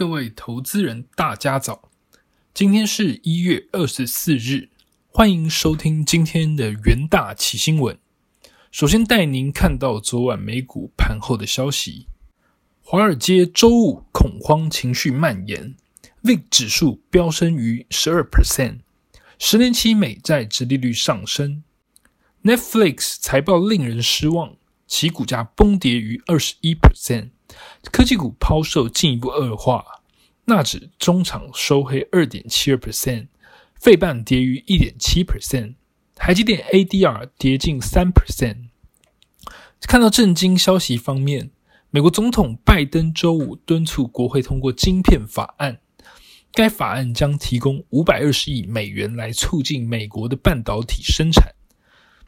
各位投资人，大家早！今天是一月二十四日，欢迎收听今天的元大奇新闻。首先带您看到昨晚美股盘后的消息：华尔街周五恐慌情绪蔓延，VIX 指数飙升逾十二 percent，十年期美债殖利率上升。Netflix 财报令人失望，其股价崩跌逾二十一 percent。科技股抛售进一步恶化，纳指中场收黑二点七二 percent，费半跌逾一点七 percent，台积电 ADR 跌近三 percent。看到震惊消息方面，美国总统拜登周五敦促国会通过晶片法案，该法案将提供五百二十亿美元来促进美国的半导体生产。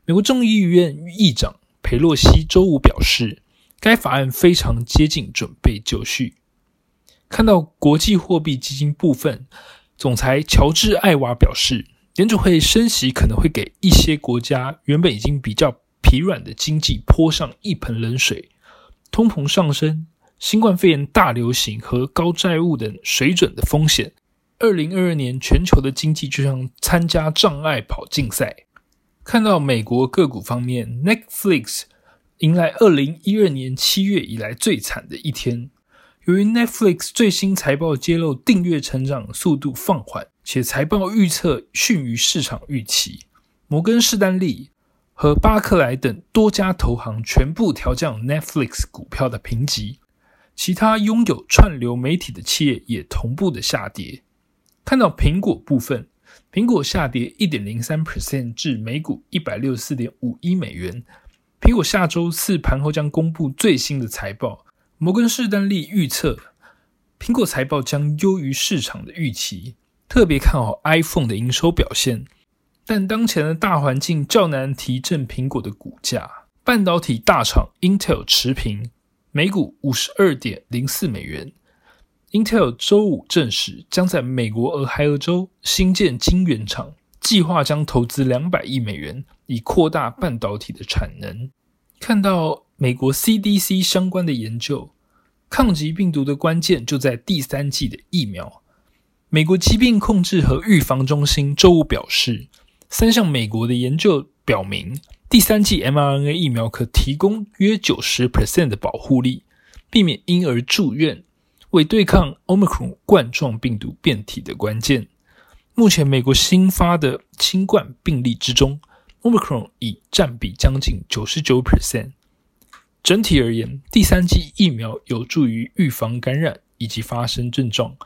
美国众议院议长佩洛西周五表示。该法案非常接近准备就绪。看到国际货币基金部分，总裁乔治·艾娃表示，联储会升息可能会给一些国家原本已经比较疲软的经济泼上一盆冷水。通膨上升、新冠肺炎大流行和高债务等水准的风险，二零二二年全球的经济就像参加障碍跑竞赛。看到美国个股方面，Netflix。迎来二零一二年七月以来最惨的一天。由于 Netflix 最新财报揭露订阅成长速度放缓，且财报预测逊于市场预期，摩根士丹利和巴克莱等多家投行全部调降 Netflix 股票的评级。其他拥有串流媒体的企业也同步的下跌。看到苹果部分，苹果下跌一点零三 percent 至每股一百六十四点五一美元。苹果下周四盘后将公布最新的财报。摩根士丹利预测，苹果财报将优于市场的预期，特别看好 iPhone 的营收表现。但当前的大环境较难提振苹果的股价。半导体大厂 Intel 持平，每股五十二点零四美元。Intel 周五证实，将在美国俄亥俄州新建晶圆厂。计划将投资两百亿美元，以扩大半导体的产能。看到美国 CDC 相关的研究，抗击病毒的关键就在第三季的疫苗。美国疾病控制和预防中心周五表示，三项美国的研究表明，第三季 mRNA 疫苗可提供约九十 percent 的保护力，避免婴儿住院，为对抗 Omicron 冠状病毒变体的关键。目前，美国新发的新冠病例之中，Omicron 已占比将近九十九 percent。整体而言，第三剂疫苗有助于预防感染以及发生症状。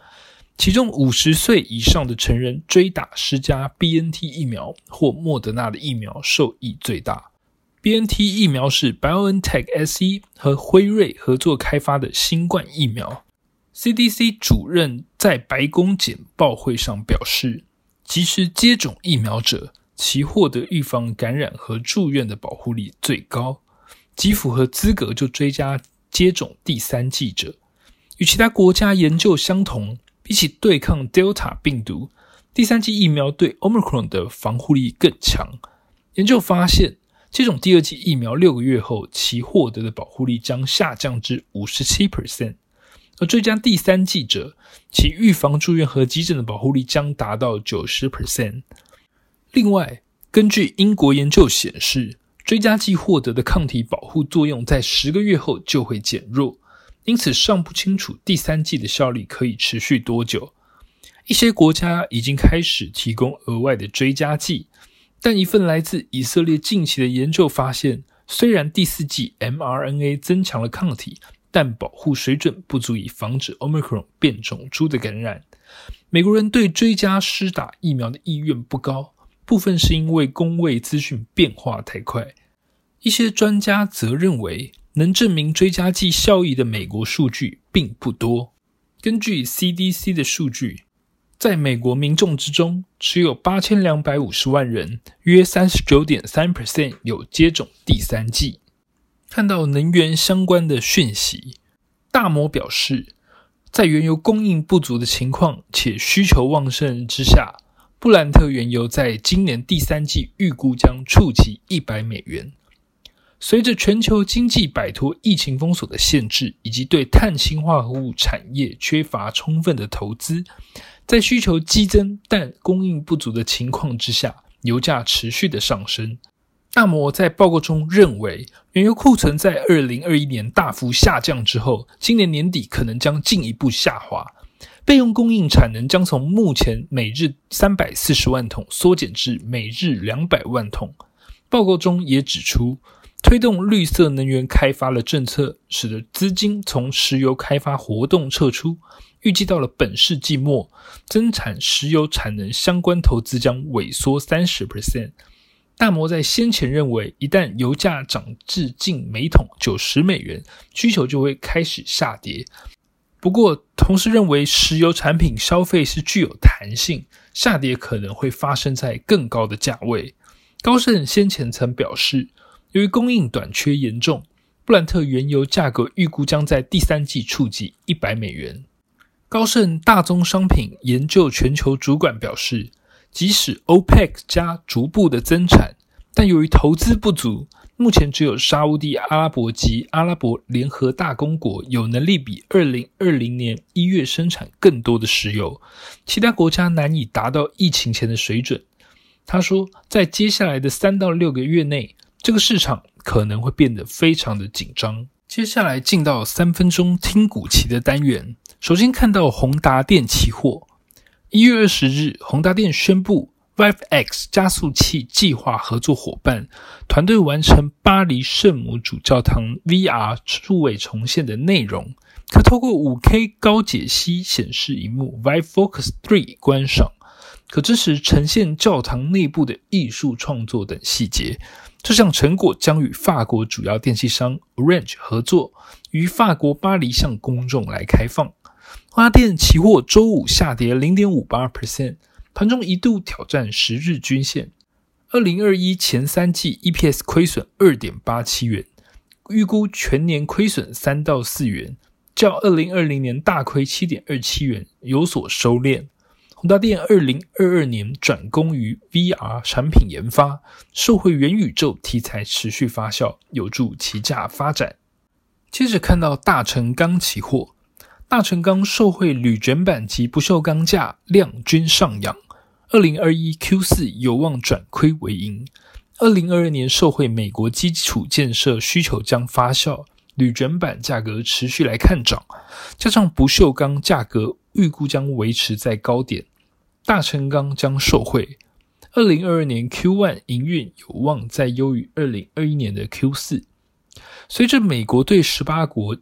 其中，五十岁以上的成人追打施加 BNT 疫苗或莫德纳的疫苗受益最大。BNT 疫苗是 BioNTech SE 和辉瑞合作开发的新冠疫苗。CDC 主任在白宫简报会上表示，即使接种疫苗者，其获得预防感染和住院的保护力最高，即符合资格就追加接种第三剂者。与其他国家研究相同，比起对抗 Delta 病毒，第三剂疫苗对 Omicron 的防护力更强。研究发现，接种第二剂疫苗六个月后，其获得的保护力将下降至五十七 percent。而追加第三剂者，其预防住院和急诊的保护力将达到九十 percent。另外，根据英国研究显示，追加剂获得的抗体保护作用在十个月后就会减弱，因此尚不清楚第三剂的效力可以持续多久。一些国家已经开始提供额外的追加剂，但一份来自以色列近期的研究发现，虽然第四剂 mRNA 增强了抗体。但保护水准不足以防止 Omicron 变种株的感染。美国人对追加施打疫苗的意愿不高，部分是因为公卫资讯变化太快。一些专家则认为，能证明追加剂效益的美国数据并不多。根据 CDC 的数据，在美国民众之中，只有八千两百五十万人，约三十九点三 percent 有接种第三剂。看到能源相关的讯息，大摩表示，在原油供应不足的情况且需求旺盛之下，布兰特原油在今年第三季预估将触及一百美元。随着全球经济摆脱疫情封锁的限制，以及对碳氢化合物产业缺乏充分的投资，在需求激增但供应不足的情况之下，油价持续的上升。大摩在报告中认为，原油库存在二零二一年大幅下降之后，今年年底可能将进一步下滑，备用供应产能将从目前每日三百四十万桶缩减至每日两百万桶。报告中也指出。推动绿色能源开发的政策，使得资金从石油开发活动撤出。预计到了本世纪末，增产石油产能相关投资将萎缩三十 percent。大摩在先前认为，一旦油价涨至近每桶九十美元，需求就会开始下跌。不过，同时认为石油产品消费是具有弹性，下跌可能会发生在更高的价位。高盛先前曾表示。由于供应短缺严重，布兰特原油价格预估将在第三季触及一百美元。高盛大宗商品研究全球主管表示，即使 OPEC 加逐步的增产，但由于投资不足，目前只有沙地阿拉伯及阿拉伯联合大公国有能力比二零二零年一月生产更多的石油，其他国家难以达到疫情前的水准。他说，在接下来的三到六个月内。这个市场可能会变得非常的紧张。接下来进到三分钟听股期的单元。首先看到宏达电期货，一月二十日，宏达电宣布 Vive X 加速器计划合作伙伴团队完成巴黎圣母主教堂 VR 数位重现的内容，可透过五 K 高解析显示荧幕 Vive Focus Three 观赏，可支持呈现教堂内部的艺术创作等细节。这项成果将与法国主要电器商 Orange 合作，于法国巴黎向公众来开放。花电期货周五下跌零点五八 percent，盘中一度挑战十日均线。二零二一前三季 EPS 亏损二点八七元，预估全年亏损三到四元，较二零二零年大亏七点二七元有所收敛。宏达电二零二二年转攻于 VR 产品研发，受惠元宇宙题材持续发酵，有助其价发展。接着看到大成钢期货，大成钢受惠铝卷板及不锈钢价量均上扬，二零二一 Q 四有望转亏为盈。二零二二年受惠美国基础建设需求将发酵，铝卷板价格持续来看涨，加上不锈钢价格。预估将维持在高点，大成钢将受惠。二零二二年 Q one 营运有望再优于二零二一年的 Q 四。随着美国对十八国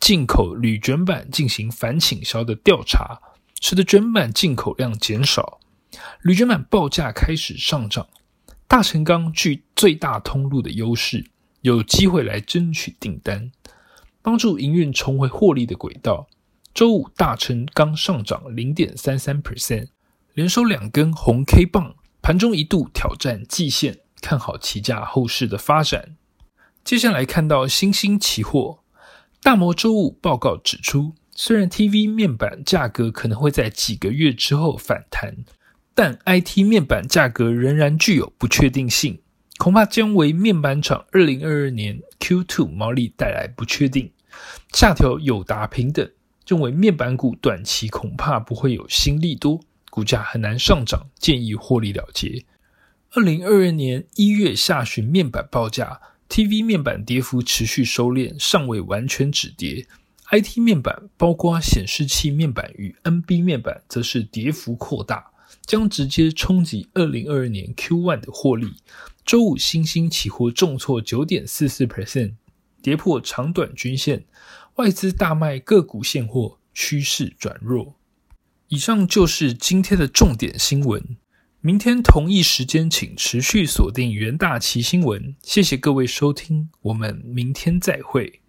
进口铝卷板进行反倾销的调查，使得卷板进口量减少，铝卷板报价开始上涨。大成钢具最大通路的优势，有机会来争取订单，帮助营运重回获利的轨道。周五，大成钢上涨零点三三 percent，连收两根红 K 棒，盘中一度挑战季线，看好期价后市的发展。接下来看到新兴期货，大摩周五报告指出，虽然 TV 面板价格可能会在几个月之后反弹，但 IT 面板价格仍然具有不确定性，恐怕将为面板厂二零二二年 Q2 毛利带来不确定。下调友达平等。认为面板股短期恐怕不会有新利多，股价很难上涨，建议获利了结。二零二二年一月下旬面板报价，TV 面板跌幅持续收敛，尚未完全止跌。IT 面板，包括显示器面板与 NB 面板，则是跌幅扩大，将直接冲击二零二二年 Q1 的获利。周五新兴期货重挫九点四四 percent，跌破长短均线。外资大卖个股现货，趋势转弱。以上就是今天的重点新闻。明天同一时间，请持续锁定元大旗新闻。谢谢各位收听，我们明天再会。